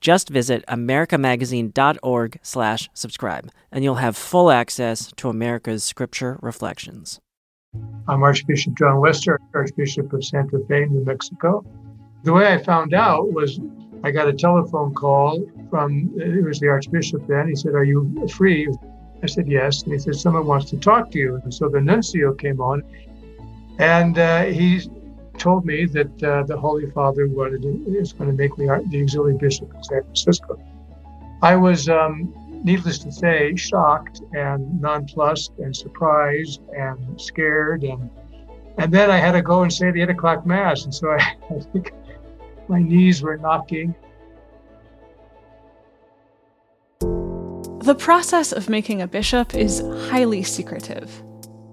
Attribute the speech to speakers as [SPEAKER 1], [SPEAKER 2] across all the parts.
[SPEAKER 1] Just visit americamagazine.org slash subscribe, and you'll have full access to America's Scripture Reflections.
[SPEAKER 2] I'm Archbishop John Wester, Archbishop of Santa Fe, New Mexico. The way I found out was I got a telephone call from, it was the Archbishop then. He said, Are you free? I said, Yes. And he said, Someone wants to talk to you. And so the nuncio came on and uh, he told me that uh, the Holy Father wanted is going to make me the auxiliary bishop of San Francisco. I was, um, needless to say, shocked and nonplussed and surprised and scared. And, and then I had to go and say the eight o'clock mass. And so I, I think my knees were knocking.
[SPEAKER 3] The process of making a bishop is highly secretive.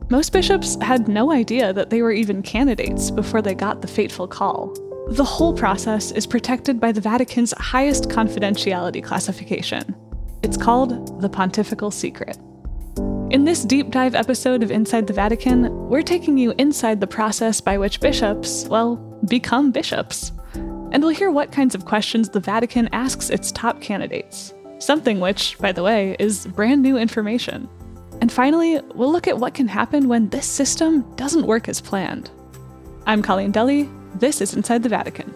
[SPEAKER 3] Most bishops had no idea that they were even candidates before they got the fateful call. The whole process is protected by the Vatican's highest confidentiality classification. It's called the Pontifical Secret. In this deep dive episode of Inside the Vatican, we're taking you inside the process by which bishops, well, become bishops. And we'll hear what kinds of questions the Vatican asks its top candidates. Something which, by the way, is brand new information. And finally, we'll look at what can happen when this system doesn't work as planned. I'm Colleen Dulle. This is Inside the Vatican.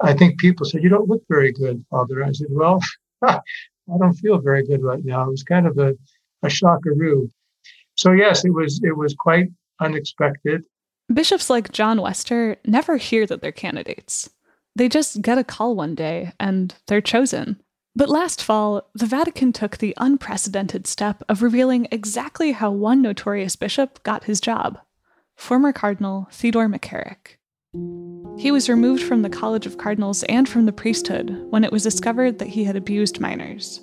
[SPEAKER 2] I think people said, You don't look very good, Father. I said, Well, I don't feel very good right now. It was kind of a, a shockaroo. So yes, it was it was quite unexpected.
[SPEAKER 3] Bishops like John Wester never hear that they're candidates. They just get a call one day and they're chosen. But last fall, the Vatican took the unprecedented step of revealing exactly how one notorious bishop got his job former Cardinal Theodore McCarrick. He was removed from the College of Cardinals and from the priesthood when it was discovered that he had abused minors.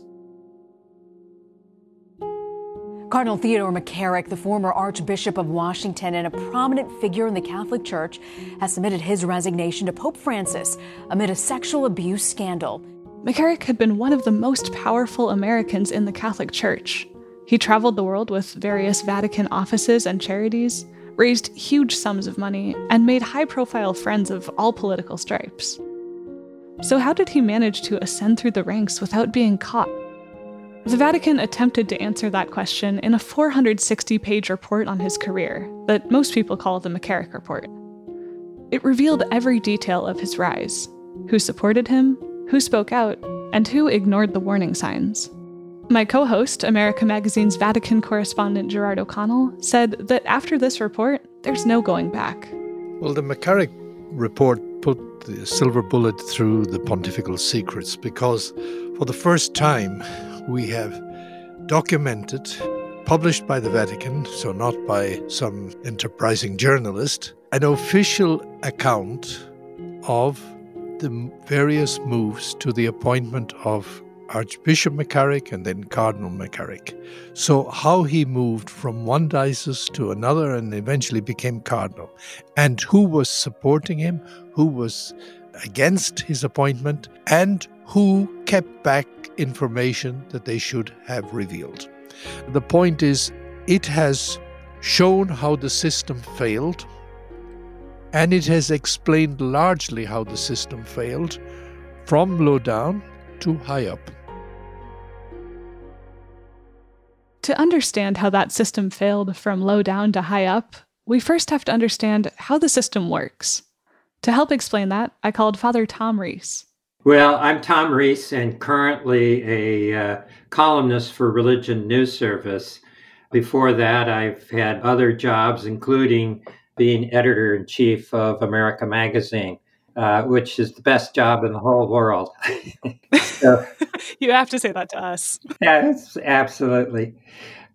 [SPEAKER 4] Cardinal Theodore McCarrick, the former Archbishop of Washington and a prominent figure in the Catholic Church, has submitted his resignation to Pope Francis amid a sexual abuse scandal.
[SPEAKER 3] McCarrick had been one of the most powerful Americans in the Catholic Church. He traveled the world with various Vatican offices and charities, raised huge sums of money, and made high profile friends of all political stripes. So, how did he manage to ascend through the ranks without being caught? The Vatican attempted to answer that question in a 460 page report on his career that most people call the McCarrick Report. It revealed every detail of his rise who supported him, who spoke out, and who ignored the warning signs. My co host, America Magazine's Vatican correspondent Gerard O'Connell, said that after this report, there's no going back.
[SPEAKER 5] Well, the McCarrick report put the silver bullet through the pontifical secrets because for the first time we have documented, published by the Vatican, so not by some enterprising journalist, an official account of the various moves to the appointment of Archbishop McCarrick and then Cardinal McCarrick. So, how he moved from one diocese to another and eventually became Cardinal, and who was supporting him, who was against his appointment, and who kept back information that they should have revealed. The point is, it has shown how the system failed and it has explained largely how the system failed from low down to high up.
[SPEAKER 3] To understand how that system failed from low down to high up, we first have to understand how the system works. To help explain that, I called Father Tom Reese.
[SPEAKER 6] Well, I'm Tom Reese and currently a uh, columnist for Religion News Service. Before that, I've had other jobs, including being editor in chief of America Magazine, uh, which is the best job in the whole world.
[SPEAKER 3] so, you have to say that to us.
[SPEAKER 6] yes, absolutely.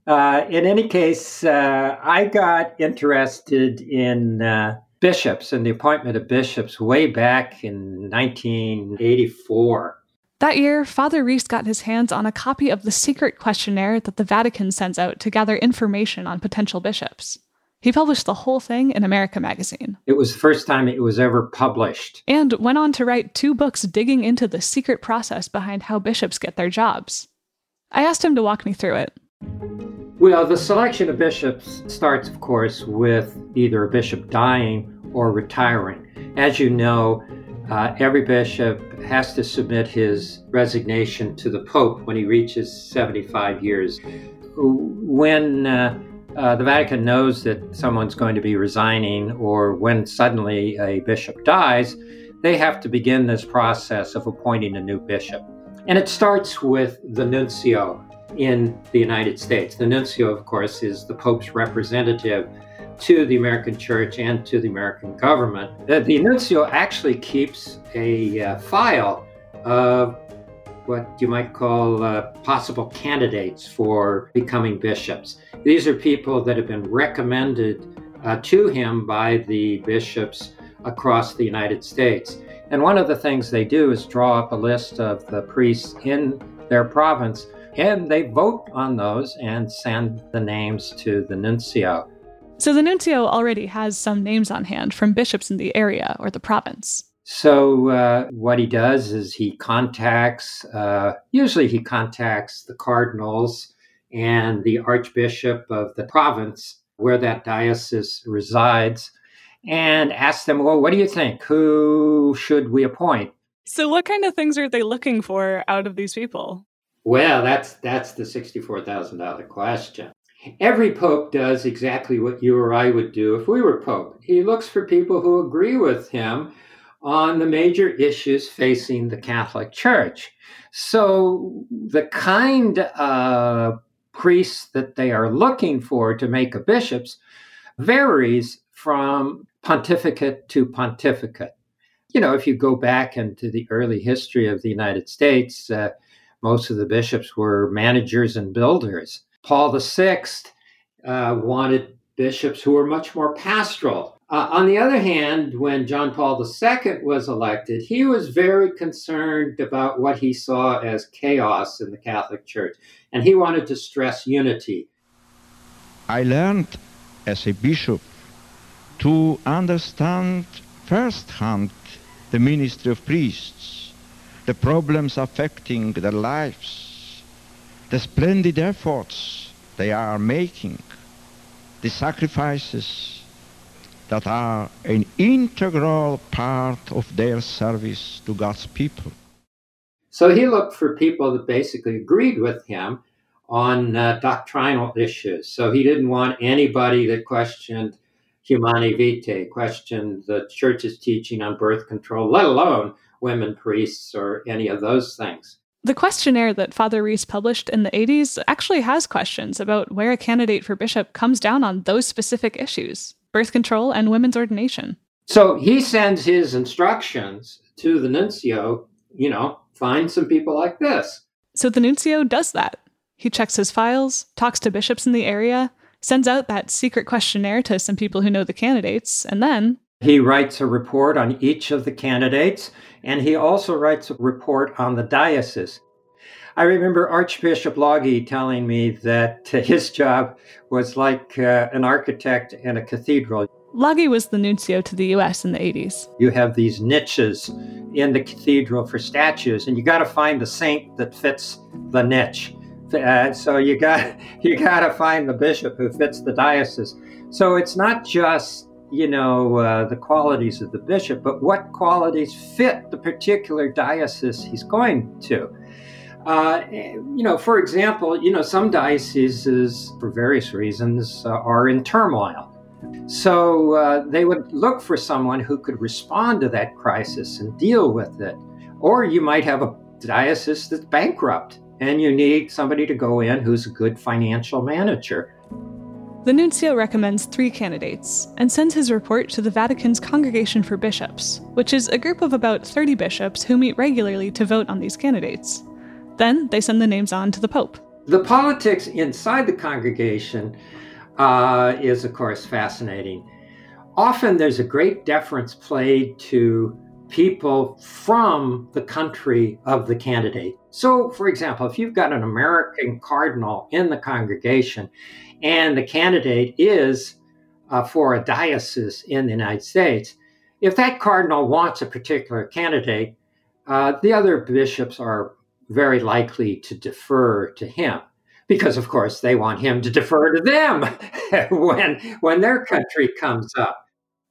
[SPEAKER 6] Uh, in any case, uh, I got interested in uh, bishops and the appointment of bishops way back in 1984.
[SPEAKER 3] That year, Father Reese got his hands on a copy of the secret questionnaire that the Vatican sends out to gather information on potential bishops. He published the whole thing in America magazine.
[SPEAKER 6] It was the first time it was ever published.
[SPEAKER 3] And went on to write two books digging into the secret process behind how bishops get their jobs. I asked him to walk me through it.
[SPEAKER 6] Well, the selection of bishops starts, of course, with either a bishop dying or retiring. As you know, uh, every bishop has to submit his resignation to the Pope when he reaches 75 years. When uh, uh, the Vatican knows that someone's going to be resigning, or when suddenly a bishop dies, they have to begin this process of appointing a new bishop. And it starts with the nuncio in the United States. The nuncio, of course, is the Pope's representative to the American church and to the American government. Uh, the nuncio actually keeps a uh, file of what you might call uh, possible candidates for becoming bishops. These are people that have been recommended uh, to him by the bishops across the United States. And one of the things they do is draw up a list of the priests in their province, and they vote on those and send the names to the nuncio.
[SPEAKER 3] So the nuncio already has some names on hand from bishops in the area or the province.
[SPEAKER 6] So uh, what he does is he contacts, uh, usually he contacts the cardinals and the archbishop of the province where that diocese resides and asks them, well, what do you think? Who should we appoint?
[SPEAKER 3] So what kind of things are they looking for out of these people?
[SPEAKER 6] Well, that's that's the sixty-four thousand dollar question. Every pope does exactly what you or I would do if we were pope. He looks for people who agree with him on the major issues facing the Catholic Church. So the kind of priests that they are looking for to make a bishops varies from pontificate to pontificate. You know, if you go back into the early history of the United States, uh, most of the bishops were managers and builders. Paul VI uh, wanted bishops who were much more pastoral. Uh, on the other hand, when John Paul II was elected, he was very concerned about what he saw as chaos in the Catholic Church, and he wanted to stress unity.
[SPEAKER 7] I learned as a bishop to understand firsthand the ministry of priests, the problems affecting their lives the splendid efforts they are making, the sacrifices that are an integral part of their service to God's people.
[SPEAKER 6] So he looked for people that basically agreed with him on uh, doctrinal issues. So he didn't want anybody that questioned Humanae Vitae, questioned the church's teaching on birth control, let alone women priests or any of those things.
[SPEAKER 3] The questionnaire that Father Reese published in the 80s actually has questions about where a candidate for bishop comes down on those specific issues birth control and women's ordination.
[SPEAKER 6] So he sends his instructions to the nuncio, you know, find some people like this.
[SPEAKER 3] So the nuncio does that. He checks his files, talks to bishops in the area, sends out that secret questionnaire to some people who know the candidates, and then
[SPEAKER 6] he writes a report on each of the candidates, and he also writes a report on the diocese. I remember Archbishop Laghi telling me that his job was like uh, an architect in a cathedral.
[SPEAKER 3] Laghi was the nuncio to the US in the 80s.
[SPEAKER 6] You have these niches in the cathedral for statues, and you got to find the saint that fits the niche. Uh, so you got you got to find the bishop who fits the diocese. So it's not just you know, uh, the qualities of the bishop, but what qualities fit the particular diocese he's going to. Uh, you know, for example, you know, some dioceses, for various reasons, uh, are in turmoil. So uh, they would look for someone who could respond to that crisis and deal with it. Or you might have a diocese that's bankrupt and you need somebody to go in who's a good financial manager.
[SPEAKER 3] The nuncio recommends three candidates and sends his report to the Vatican's Congregation for Bishops, which is a group of about 30 bishops who meet regularly to vote on these candidates. Then they send the names on to the Pope.
[SPEAKER 6] The politics inside the congregation uh, is, of course, fascinating. Often there's a great deference played to people from the country of the candidate. So, for example, if you've got an American cardinal in the congregation and the candidate is uh, for a diocese in the United States, if that cardinal wants a particular candidate, uh, the other bishops are very likely to defer to him because of course they want him to defer to them when when their country comes up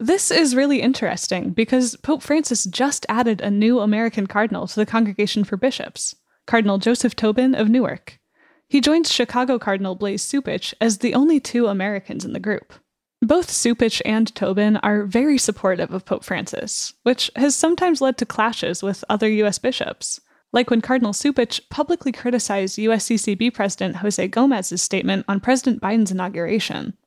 [SPEAKER 3] this is really interesting because Pope Francis just added a new American cardinal to the Congregation for Bishops, Cardinal Joseph Tobin of Newark. He joins Chicago Cardinal Blase Cupich as the only two Americans in the group. Both Cupich and Tobin are very supportive of Pope Francis, which has sometimes led to clashes with other U.S. bishops, like when Cardinal Cupich publicly criticized USCCB President Jose Gomez's statement on President Biden's inauguration.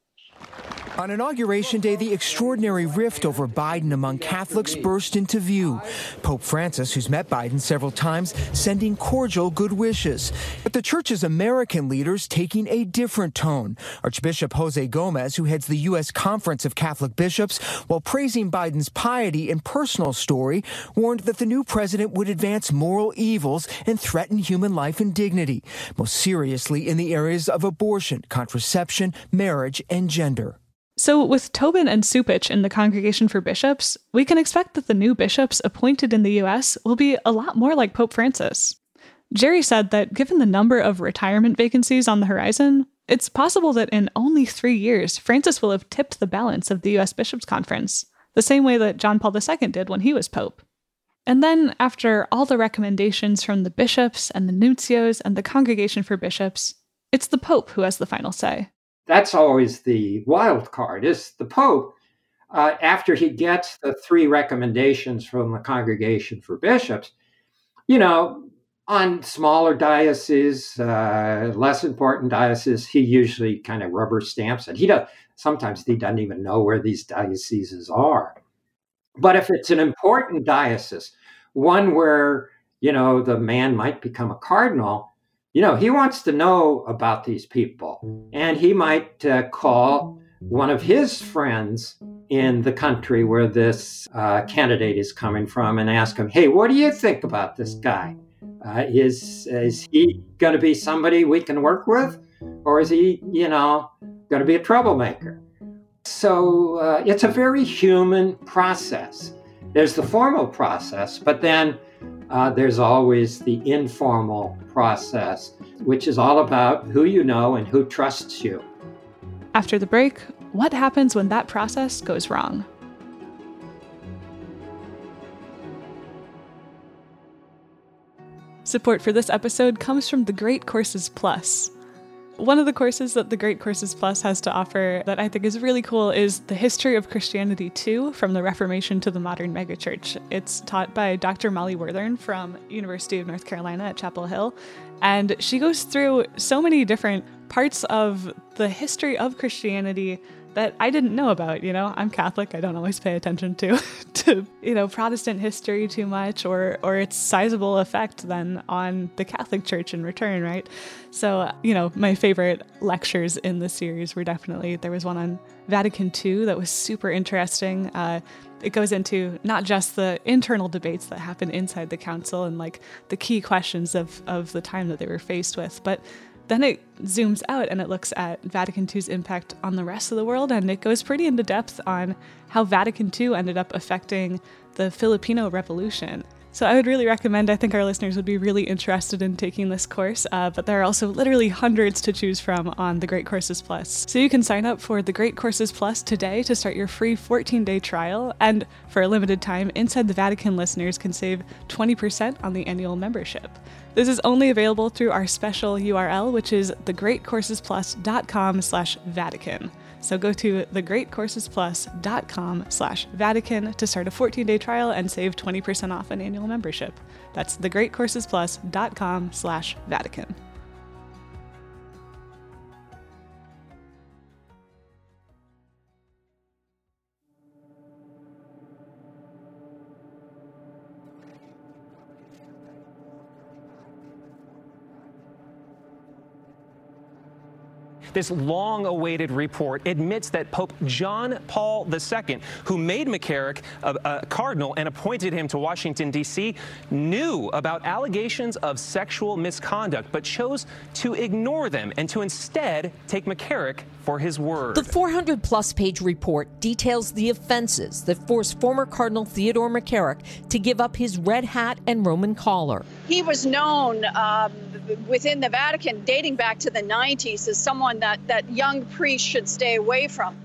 [SPEAKER 8] On Inauguration Day, the extraordinary rift over Biden among Catholics burst into view. Pope Francis, who's met Biden several times, sending cordial good wishes. But the church's American leaders taking a different tone. Archbishop Jose Gomez, who heads the U.S. Conference of Catholic Bishops, while praising Biden's piety and personal story, warned that the new president would advance moral evils and threaten human life and dignity, most seriously in the areas of abortion, contraception, marriage, and gender.
[SPEAKER 3] So, with Tobin and Cupich in the Congregation for Bishops, we can expect that the new bishops appointed in the US will be a lot more like Pope Francis. Jerry said that given the number of retirement vacancies on the horizon, it's possible that in only three years, Francis will have tipped the balance of the US Bishops' Conference, the same way that John Paul II did when he was Pope. And then, after all the recommendations from the bishops and the nuncios and the Congregation for Bishops, it's the Pope who has the final say
[SPEAKER 6] that's always the wild card is the pope uh, after he gets the three recommendations from the congregation for bishops you know on smaller dioceses uh, less important dioceses he usually kind of rubber stamps it. He does sometimes he doesn't even know where these dioceses are. But if it's an important diocese one where you know the man might become a cardinal you know, he wants to know about these people. And he might uh, call one of his friends in the country where this uh, candidate is coming from and ask him, hey, what do you think about this guy? Uh, is, is he going to be somebody we can work with? Or is he, you know, going to be a troublemaker? So uh, it's a very human process. There's the formal process, but then uh, there's always the informal process, which is all about who you know and who trusts you.
[SPEAKER 3] After the break, what happens when that process goes wrong? Support for this episode comes from the Great Courses Plus. One of the courses that the Great Courses Plus has to offer that I think is really cool is the History of Christianity 2 from the Reformation to the Modern Megachurch. It's taught by Dr. Molly Worthen from University of North Carolina at Chapel Hill, and she goes through so many different parts of the history of Christianity that I didn't know about. You know, I'm Catholic. I don't always pay attention to to you know Protestant history too much, or or its sizable effect then on the Catholic Church in return, right? So you know, my favorite lectures in the series were definitely there was one on Vatican II that was super interesting. Uh, it goes into not just the internal debates that happen inside the council and like the key questions of of the time that they were faced with, but then it zooms out and it looks at Vatican II's impact on the rest of the world, and it goes pretty into depth on how Vatican II ended up affecting the Filipino Revolution. So I would really recommend, I think our listeners would be really interested in taking this course, uh, but there are also literally hundreds to choose from on the Great Courses Plus. So you can sign up for the Great Courses Plus today to start your free 14 day trial, and for a limited time, Inside the Vatican listeners can save 20% on the annual membership. This is only available through our special URL, which is thegreatcoursesplus.com slash Vatican. So go to thegreatcoursesplus.com slash Vatican to start a 14-day trial and save 20% off an annual membership. That's thegreatcoursesplus.com slash Vatican.
[SPEAKER 9] This long awaited report admits that Pope John Paul II, who made McCarrick a, a cardinal and appointed him to Washington, D.C., knew about allegations of sexual misconduct, but chose to ignore them and to instead take McCarrick for his word.
[SPEAKER 10] The 400 plus page report details the offenses that forced former Cardinal Theodore McCarrick to give up his red hat and Roman collar.
[SPEAKER 11] He was known um, within the Vatican dating back to the 90s as someone that, that young priests should stay away from.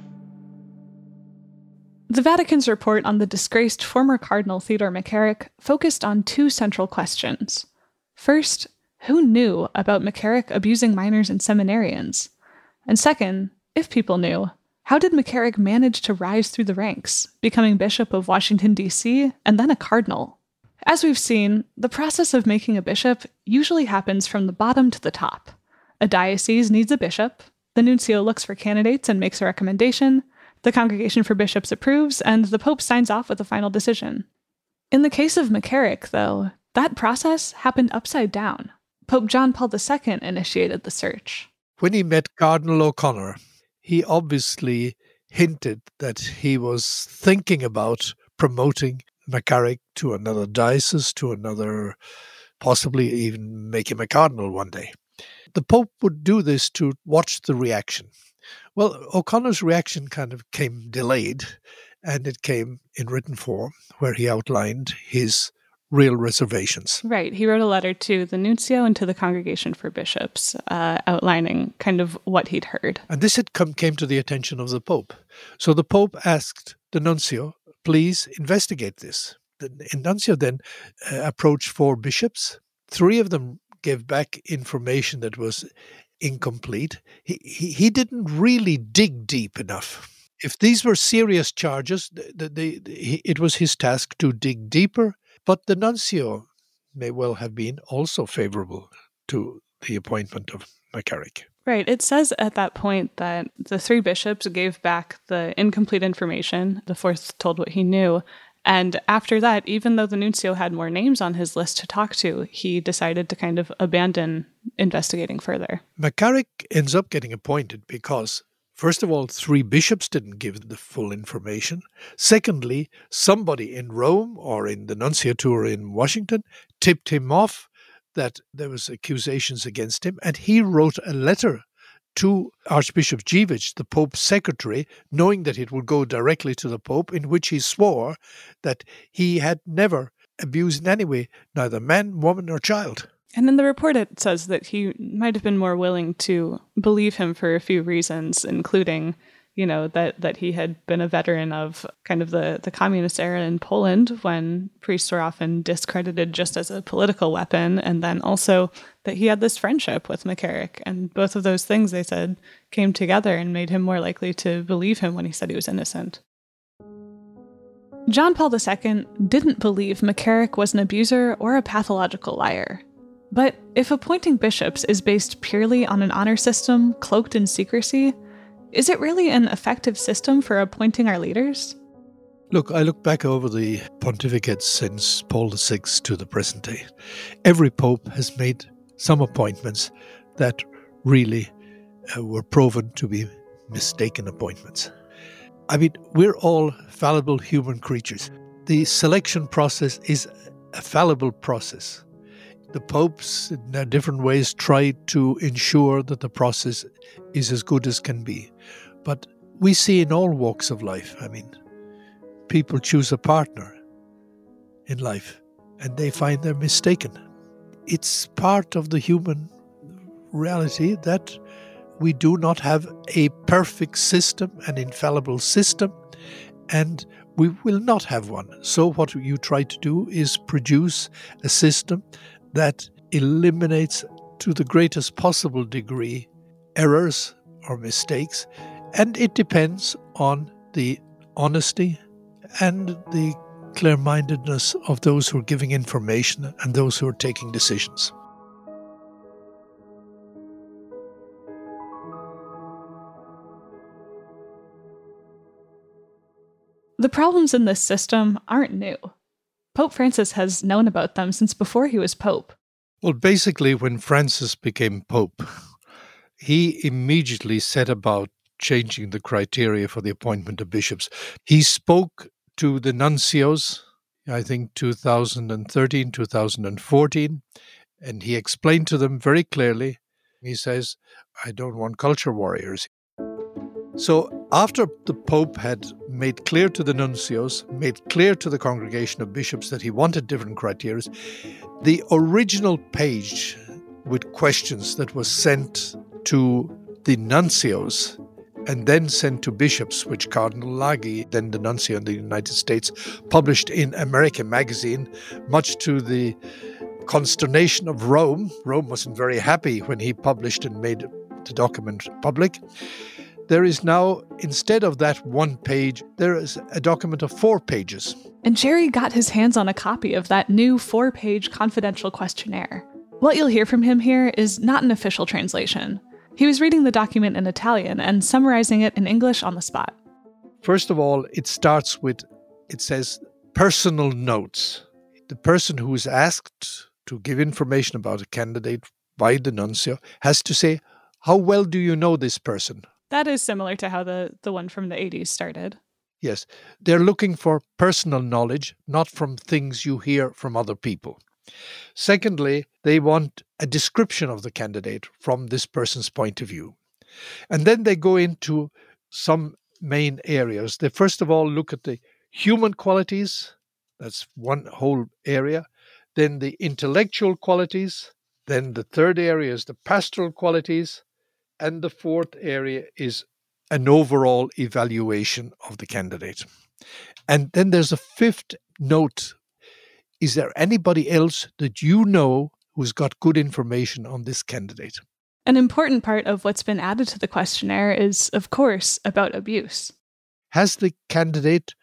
[SPEAKER 3] The Vatican's report on the disgraced former Cardinal Theodore McCarrick focused on two central questions. First, who knew about McCarrick abusing minors and seminarians? And second, if people knew, how did McCarrick manage to rise through the ranks, becoming Bishop of Washington, D.C., and then a cardinal? As we've seen, the process of making a bishop usually happens from the bottom to the top. A diocese needs a bishop, the nuncio looks for candidates and makes a recommendation, the Congregation for Bishops approves, and the Pope signs off with a final decision. In the case of McCarrick, though, that process happened upside down. Pope John Paul II initiated the search.
[SPEAKER 5] When he met Cardinal O'Connor, he obviously hinted that he was thinking about promoting McCarrick to another diocese, to another, possibly even make him a cardinal one day. The Pope would do this to watch the reaction. Well, O'Connor's reaction kind of came delayed, and it came in written form, where he outlined his real reservations.
[SPEAKER 3] Right. He wrote a letter to the nuncio and to the Congregation for Bishops, uh, outlining kind of what he'd heard.
[SPEAKER 5] And this had come came to the attention of the Pope. So the Pope asked the nuncio, "Please investigate this." The nuncio then uh, approached four bishops. Three of them gave back information that was incomplete. He, he, he didn't really dig deep enough. If these were serious charges, the, the, the, it was his task to dig deeper but the nuncio may well have been also favorable to the appointment of McCarrick.
[SPEAKER 3] Right. It says at that point that the three bishops gave back the incomplete information. The fourth told what he knew. And after that, even though the nuncio had more names on his list to talk to, he decided to kind of abandon investigating further.
[SPEAKER 5] McCarrick ends up getting appointed because First of all, three bishops didn't give the full information. Secondly, somebody in Rome or in the nunciature in Washington tipped him off that there was accusations against him, and he wrote a letter to Archbishop Dziwisz, the Pope's secretary, knowing that it would go directly to the Pope, in which he swore that he had never abused in any way neither man, woman, or child.
[SPEAKER 3] And in the report, it says that he might have been more willing to believe him for a few reasons, including, you know, that that he had been a veteran of kind of the the communist era in Poland when priests were often discredited just as a political weapon, and then also that he had this friendship with McCarrick, and both of those things they said came together and made him more likely to believe him when he said he was innocent. John Paul II didn't believe McCarrick was an abuser or a pathological liar. But if appointing bishops is based purely on an honor system cloaked in secrecy, is it really an effective system for appointing our leaders?
[SPEAKER 5] Look, I look back over the pontificates since Paul VI to the present day. Every pope has made some appointments that really uh, were proven to be mistaken appointments. I mean, we're all fallible human creatures. The selection process is a fallible process. The popes, in different ways, try to ensure that the process is as good as can be. But we see in all walks of life, I mean, people choose a partner in life and they find they're mistaken. It's part of the human reality that we do not have a perfect system, an infallible system, and we will not have one. So, what you try to do is produce a system that eliminates to the greatest possible degree errors or mistakes, and it depends on the honesty and the clear mindedness of those who are giving information and those who are taking decisions.
[SPEAKER 3] The problems in this system aren't new. Pope Francis has known about them since before he was Pope.
[SPEAKER 5] Well, basically, when Francis became Pope, he immediately set about changing the criteria for the appointment of bishops. He spoke to the nuncios, I think 2013, 2014, and he explained to them very clearly. He says, I don't want culture warriors. So, after the Pope had made clear to the nuncios, made clear to the congregation of bishops that he wanted different criteria, the original page with questions that was sent to the nuncios and then sent to bishops, which Cardinal Laghi, then the nuncio in the United States, published in American Magazine, much to the consternation of Rome. Rome wasn't very happy when he published and made the document public. There is now, instead of that one page, there is a document of four pages.
[SPEAKER 3] And Jerry got his hands on a copy of that new four page confidential questionnaire. What you'll hear from him here is not an official translation. He was reading the document in Italian and summarizing it in English on the spot.
[SPEAKER 5] First of all, it starts with it says personal notes. The person who is asked to give information about a candidate by the nuncio has to say, How well do you know this person?
[SPEAKER 3] That is similar to how the, the one from the 80s started.
[SPEAKER 5] Yes. They're looking for personal knowledge, not from things you hear from other people. Secondly, they want a description of the candidate from this person's point of view. And then they go into some main areas. They first of all look at the human qualities, that's one whole area, then the intellectual qualities, then the third area is the pastoral qualities, and the fourth area is an overall evaluation of the candidate. And then there's a fifth note is there anybody else that you know who's got good information on this candidate?
[SPEAKER 3] An important part of what's been added to the questionnaire is, of course, about abuse.
[SPEAKER 5] Has the candidate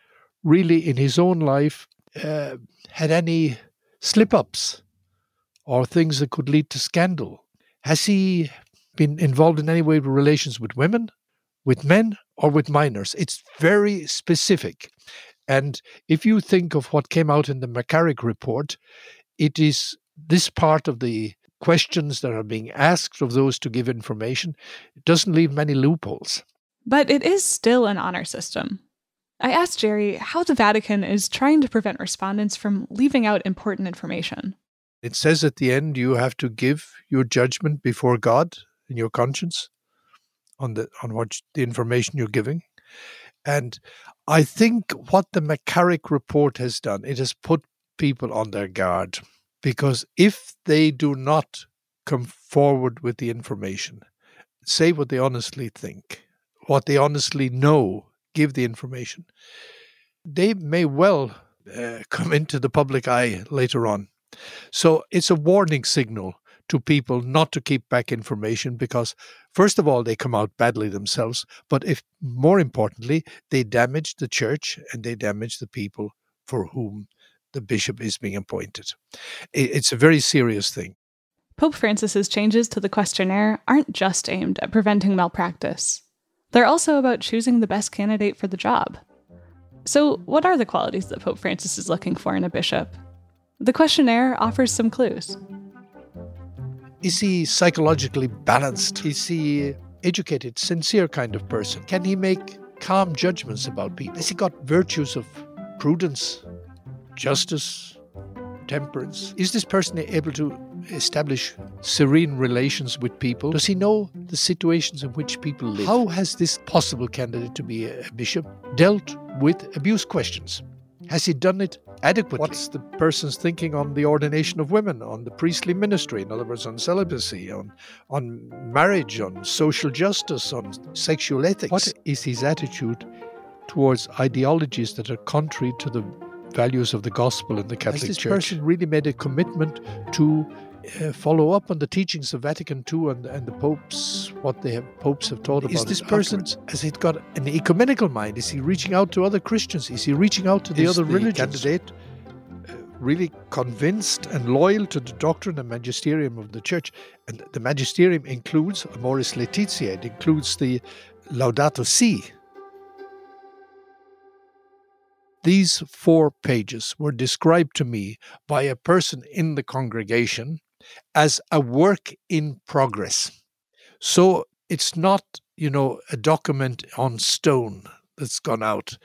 [SPEAKER 5] really in his own life uh, had any slip ups or things that could lead to scandal? Has he been involved in any way with relations with women, with men, or with minors? It's very specific. And if you think of what came out in the McCarrick report, it is this part of the questions that are being asked of those to give information it doesn't leave many loopholes.
[SPEAKER 3] But it is still an honor system. I asked Jerry how the Vatican is trying to prevent respondents from leaving out important information.
[SPEAKER 5] It says at the end you have to give your judgment before God and your conscience on the on what the information you're giving. And I think what the McCarrick report has done, it has put people on their guard because if they do not come forward with the information, say what they honestly think, what they honestly know, give the information, they may well uh, come into the public eye later on. So it's a warning signal to people not to keep back information because first of all they come out badly themselves but if more importantly they damage the church and they damage the people for whom the bishop is being appointed. It's a very serious thing.
[SPEAKER 3] Pope francis's changes to the questionnaire aren't just aimed at preventing malpractice. They're also about choosing the best candidate for the job. So what are the qualities that pope francis is looking for in a bishop? The questionnaire offers some clues.
[SPEAKER 5] Is he psychologically balanced? Is he educated, sincere kind of person? Can he make calm judgments about people? Has he got virtues of prudence, justice, temperance? Is this person able to establish serene relations with people? Does he know the situations in which people live? How has this possible candidate to be a bishop dealt with abuse questions? Has he done it adequately? What's the person's thinking on the ordination of women, on the priestly ministry, in other words, on celibacy, on, on marriage, on social justice, on sexual ethics? What is his attitude towards ideologies that are contrary to the values of the gospel and the Catholic Church. Has this Church? person really made a commitment to uh, follow up on the teachings of Vatican II and, and the popes, what the popes have taught about. Is this person has he got an ecumenical mind? Is he reaching out to other Christians? Is he reaching out to the Is other the religions? Candidate uh, really convinced and loyal to the doctrine and magisterium of the Church, and the magisterium includes Amoris Laetitia. It includes the Laudato Si. These four pages were described to me by a person in the congregation as a work in progress. So it's not, you know, a document on stone that's gone out.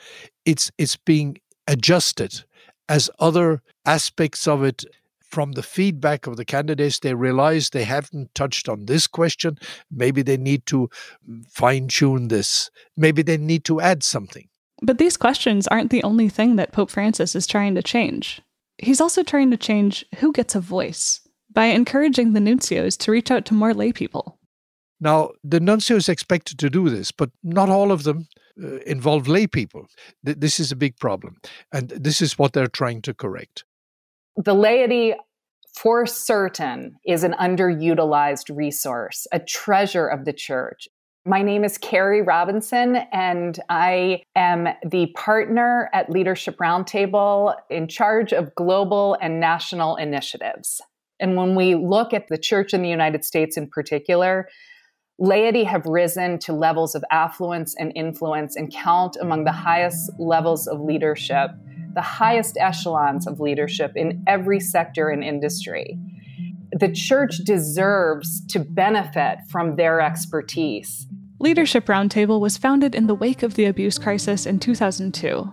[SPEAKER 5] It's it's being adjusted as other aspects of it from the feedback of the candidates they realize they haven't touched on this question maybe they need to fine tune this maybe they need to add something
[SPEAKER 3] but these questions aren't the only thing that Pope Francis is trying to change. He's also trying to change who gets a voice by encouraging the nuncios to reach out to more lay people.
[SPEAKER 5] Now, the nuncio is expected to do this, but not all of them uh, involve lay people. Th- this is a big problem, and this is what they're trying to correct.
[SPEAKER 12] The laity, for certain, is an underutilized resource, a treasure of the church. My name is Kerry Robinson, and I am the partner at Leadership Roundtable in charge of global and national initiatives. And when we look at the church in the United States in particular, laity have risen to levels of affluence and influence and count among the highest levels of leadership, the highest echelons of leadership in every sector and industry the church deserves to benefit from their expertise.
[SPEAKER 3] Leadership Roundtable was founded in the wake of the abuse crisis in 2002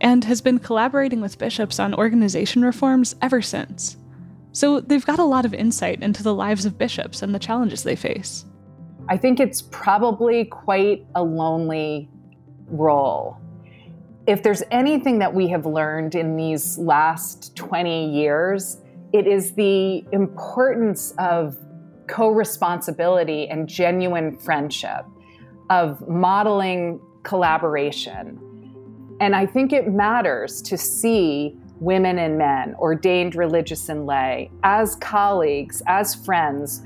[SPEAKER 3] and has been collaborating with bishops on organization reforms ever since. So they've got a lot of insight into the lives of bishops and the challenges they face.
[SPEAKER 12] I think it's probably quite a lonely role. If there's anything that we have learned in these last 20 years, it is the importance of co responsibility and genuine friendship, of modeling collaboration. And I think it matters to see women and men, ordained religious and lay, as colleagues, as friends,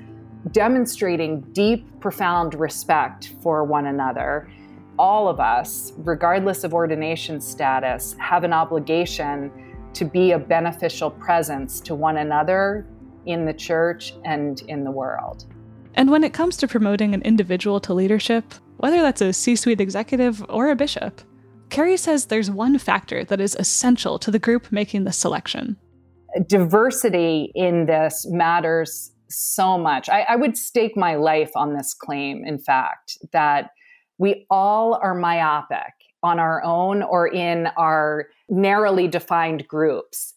[SPEAKER 12] demonstrating deep, profound respect for one another. All of us, regardless of ordination status, have an obligation to be a beneficial presence to one another in the church and in the world.
[SPEAKER 3] And when it comes to promoting an individual to leadership, whether that's a C suite executive or a bishop, Kerry says there's one factor that is essential to the group making the selection.
[SPEAKER 12] Diversity in this matters so much. I, I would stake my life on this claim, in fact, that we all are myopic on our own or in our narrowly defined groups.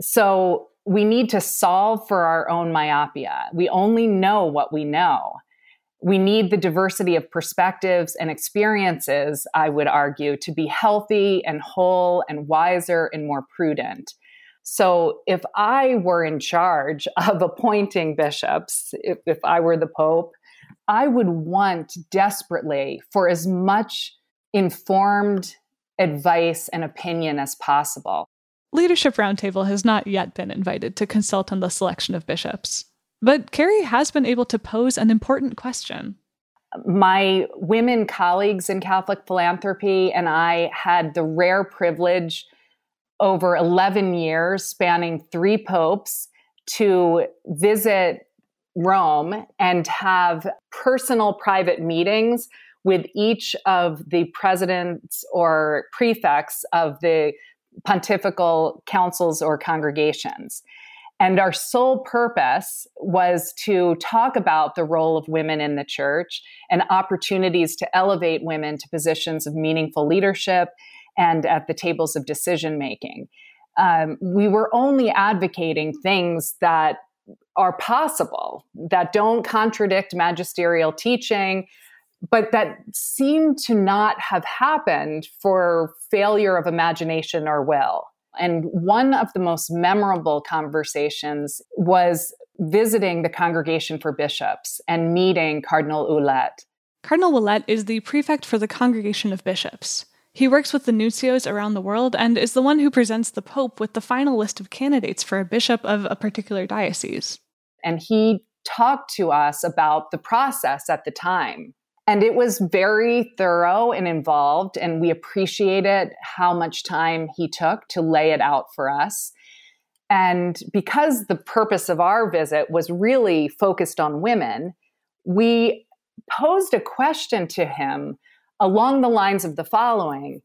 [SPEAKER 12] So we need to solve for our own myopia. We only know what we know. We need the diversity of perspectives and experiences, I would argue, to be healthy and whole and wiser and more prudent. So, if I were in charge of appointing bishops, if, if I were the Pope, I would want desperately for as much informed advice and opinion as possible.
[SPEAKER 3] Leadership Roundtable has not yet been invited to consult on the selection of bishops, but Kerry has been able to pose an important question.
[SPEAKER 12] My women colleagues in Catholic philanthropy and I had the rare privilege over 11 years, spanning three popes, to visit Rome and have personal private meetings with each of the presidents or prefects of the pontifical councils or congregations. And our sole purpose was to talk about the role of women in the church and opportunities to elevate women to positions of meaningful leadership and at the tables of decision making. Um, we were only advocating things that are possible, that don't contradict magisterial teaching, but that seem to not have happened for failure of imagination or will. And one of the most memorable conversations was visiting the Congregation for Bishops and meeting Cardinal Ouellet.
[SPEAKER 3] Cardinal Ouellet is the prefect for the Congregation of Bishops. He works with the nuncios around the world and is the one who presents the Pope with the final list of candidates for a bishop of a particular diocese.
[SPEAKER 12] And he talked to us about the process at the time and it was very thorough and involved, and we appreciated how much time he took to lay it out for us. And because the purpose of our visit was really focused on women, we posed a question to him along the lines of the following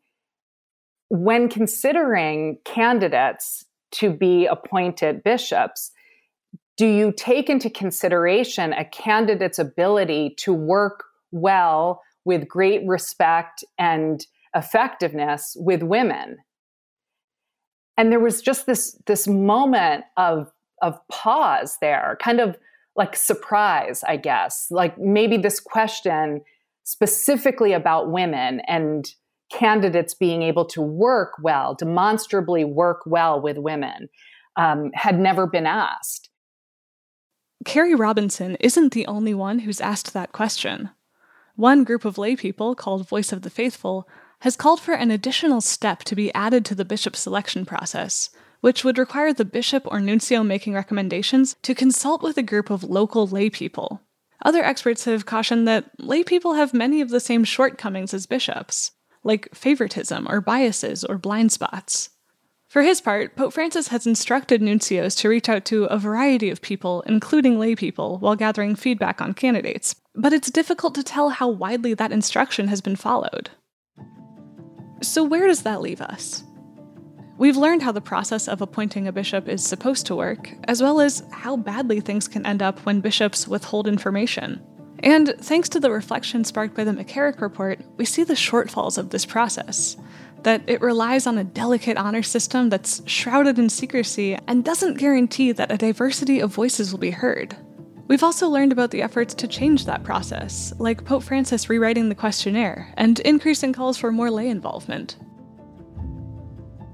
[SPEAKER 12] When considering candidates to be appointed bishops, do you take into consideration a candidate's ability to work well with great respect and effectiveness with women? And there was just this, this moment of, of pause there, kind of like surprise, I guess. Like maybe this question specifically about women and candidates being able to work well, demonstrably work well with women, um, had never been asked.
[SPEAKER 3] Kerry Robinson isn't the only one who's asked that question. One group of laypeople, called Voice of the Faithful, has called for an additional step to be added to the bishop selection process, which would require the bishop or nuncio making recommendations to consult with a group of local laypeople. Other experts have cautioned that laypeople have many of the same shortcomings as bishops, like favoritism or biases or blind spots. For his part, Pope Francis has instructed nuncios to reach out to a variety of people, including laypeople, while gathering feedback on candidates, but it's difficult to tell how widely that instruction has been followed. So, where does that leave us? We've learned how the process of appointing a bishop is supposed to work, as well as how badly things can end up when bishops withhold information. And thanks to the reflection sparked by the McCarrick report, we see the shortfalls of this process that it relies on a delicate honor system that's shrouded in secrecy and doesn't guarantee that a diversity of voices will be heard. We've also learned about the efforts to change that process, like Pope Francis rewriting the questionnaire and increasing calls for more lay involvement.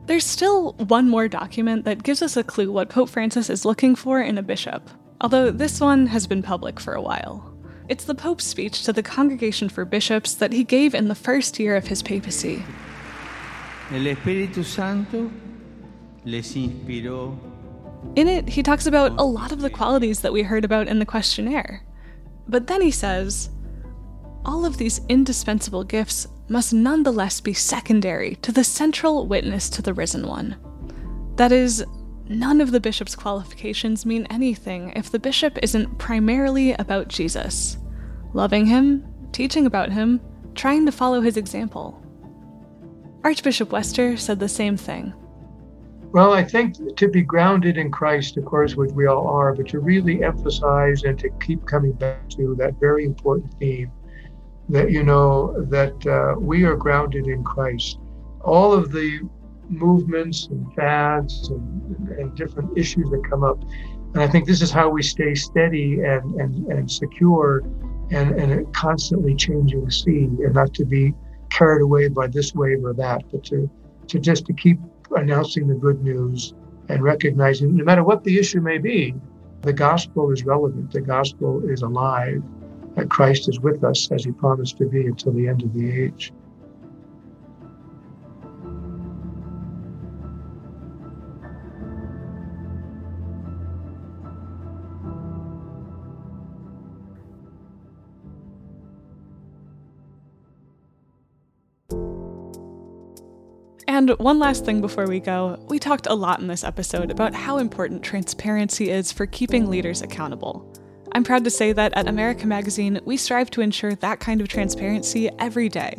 [SPEAKER 3] There's still one more document that gives us a clue what Pope Francis is looking for in a bishop, although this one has been public for a while. It's the Pope's speech to the Congregation for Bishops that he gave in the first year of his papacy.
[SPEAKER 13] El Espíritu Santo les inspiró.
[SPEAKER 3] In it, he talks about a lot of the qualities that we heard about in the questionnaire. But then he says, all of these indispensable gifts must nonetheless be secondary to the central witness to the risen one. That is, none of the bishop's qualifications mean anything if the bishop isn't primarily about Jesus, loving him, teaching about him, trying to follow his example. Archbishop Wester said the same thing.
[SPEAKER 2] Well, I think to be grounded in Christ, of course, which we all are, but to really emphasize and to keep coming back to that very important theme that, you know, that uh, we are grounded in Christ. All of the movements and fads and, and different issues that come up. And I think this is how we stay steady and, and, and secure and, and a constantly changing sea and not to be carried away by this wave or that, but to, to just to keep announcing the good news and recognizing no matter what the issue may be, the gospel is relevant, the gospel is alive, that Christ is with us as he promised to be until the end of the age.
[SPEAKER 3] And one last thing before we go we talked a lot in this episode about how important transparency is for keeping leaders accountable. I'm proud to say that at America Magazine, we strive to ensure that kind of transparency every day.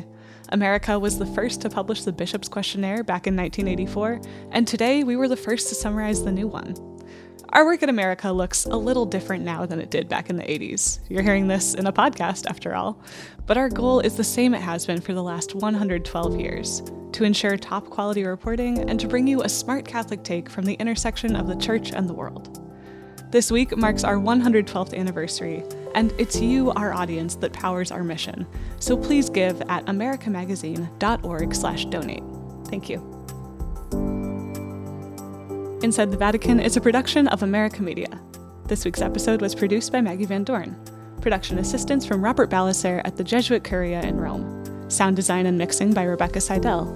[SPEAKER 3] America was the first to publish the Bishop's Questionnaire back in 1984, and today we were the first to summarize the new one. Our work in America looks a little different now than it did back in the 80s. You're hearing this in a podcast, after all. But our goal is the same it has been for the last 112 years to ensure top quality reporting and to bring you a smart Catholic take from the intersection of the church and the world. This week marks our 112th anniversary, and it's you, our audience, that powers our mission. So please give at americamagazine.org/donate. Thank you. Inside the Vatican is a production of America Media. This week's episode was produced by Maggi Van Dorn. Production assistance from Robert Ballecer at the Jesuit Curia in Rome. Sound design and mixing by Rebecca Seidel.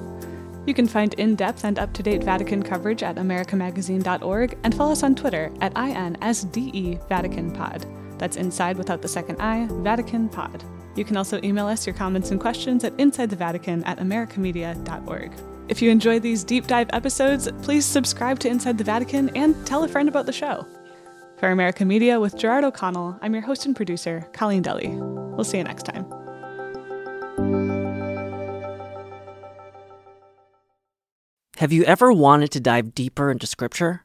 [SPEAKER 3] You can find in depth and up to date Vatican coverage at americamagazine.org and follow us on Twitter at INSDE Vatican Pod. That's inside without the second I, Vatican Pod. You can also email us your comments and questions at insidethevatican at americamedia.org. If you enjoy these deep dive episodes, please subscribe to Inside the Vatican and tell a friend about the show. For America Media with Gerard O'Connell, I'm your host and producer, Colleen Dulle. We'll see you next time.
[SPEAKER 1] Have you ever wanted to dive deeper into Scripture?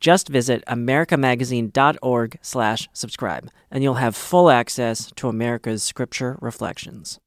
[SPEAKER 1] Just visit americamagazine.org slash subscribe, and you'll have full access to America's Scripture Reflections.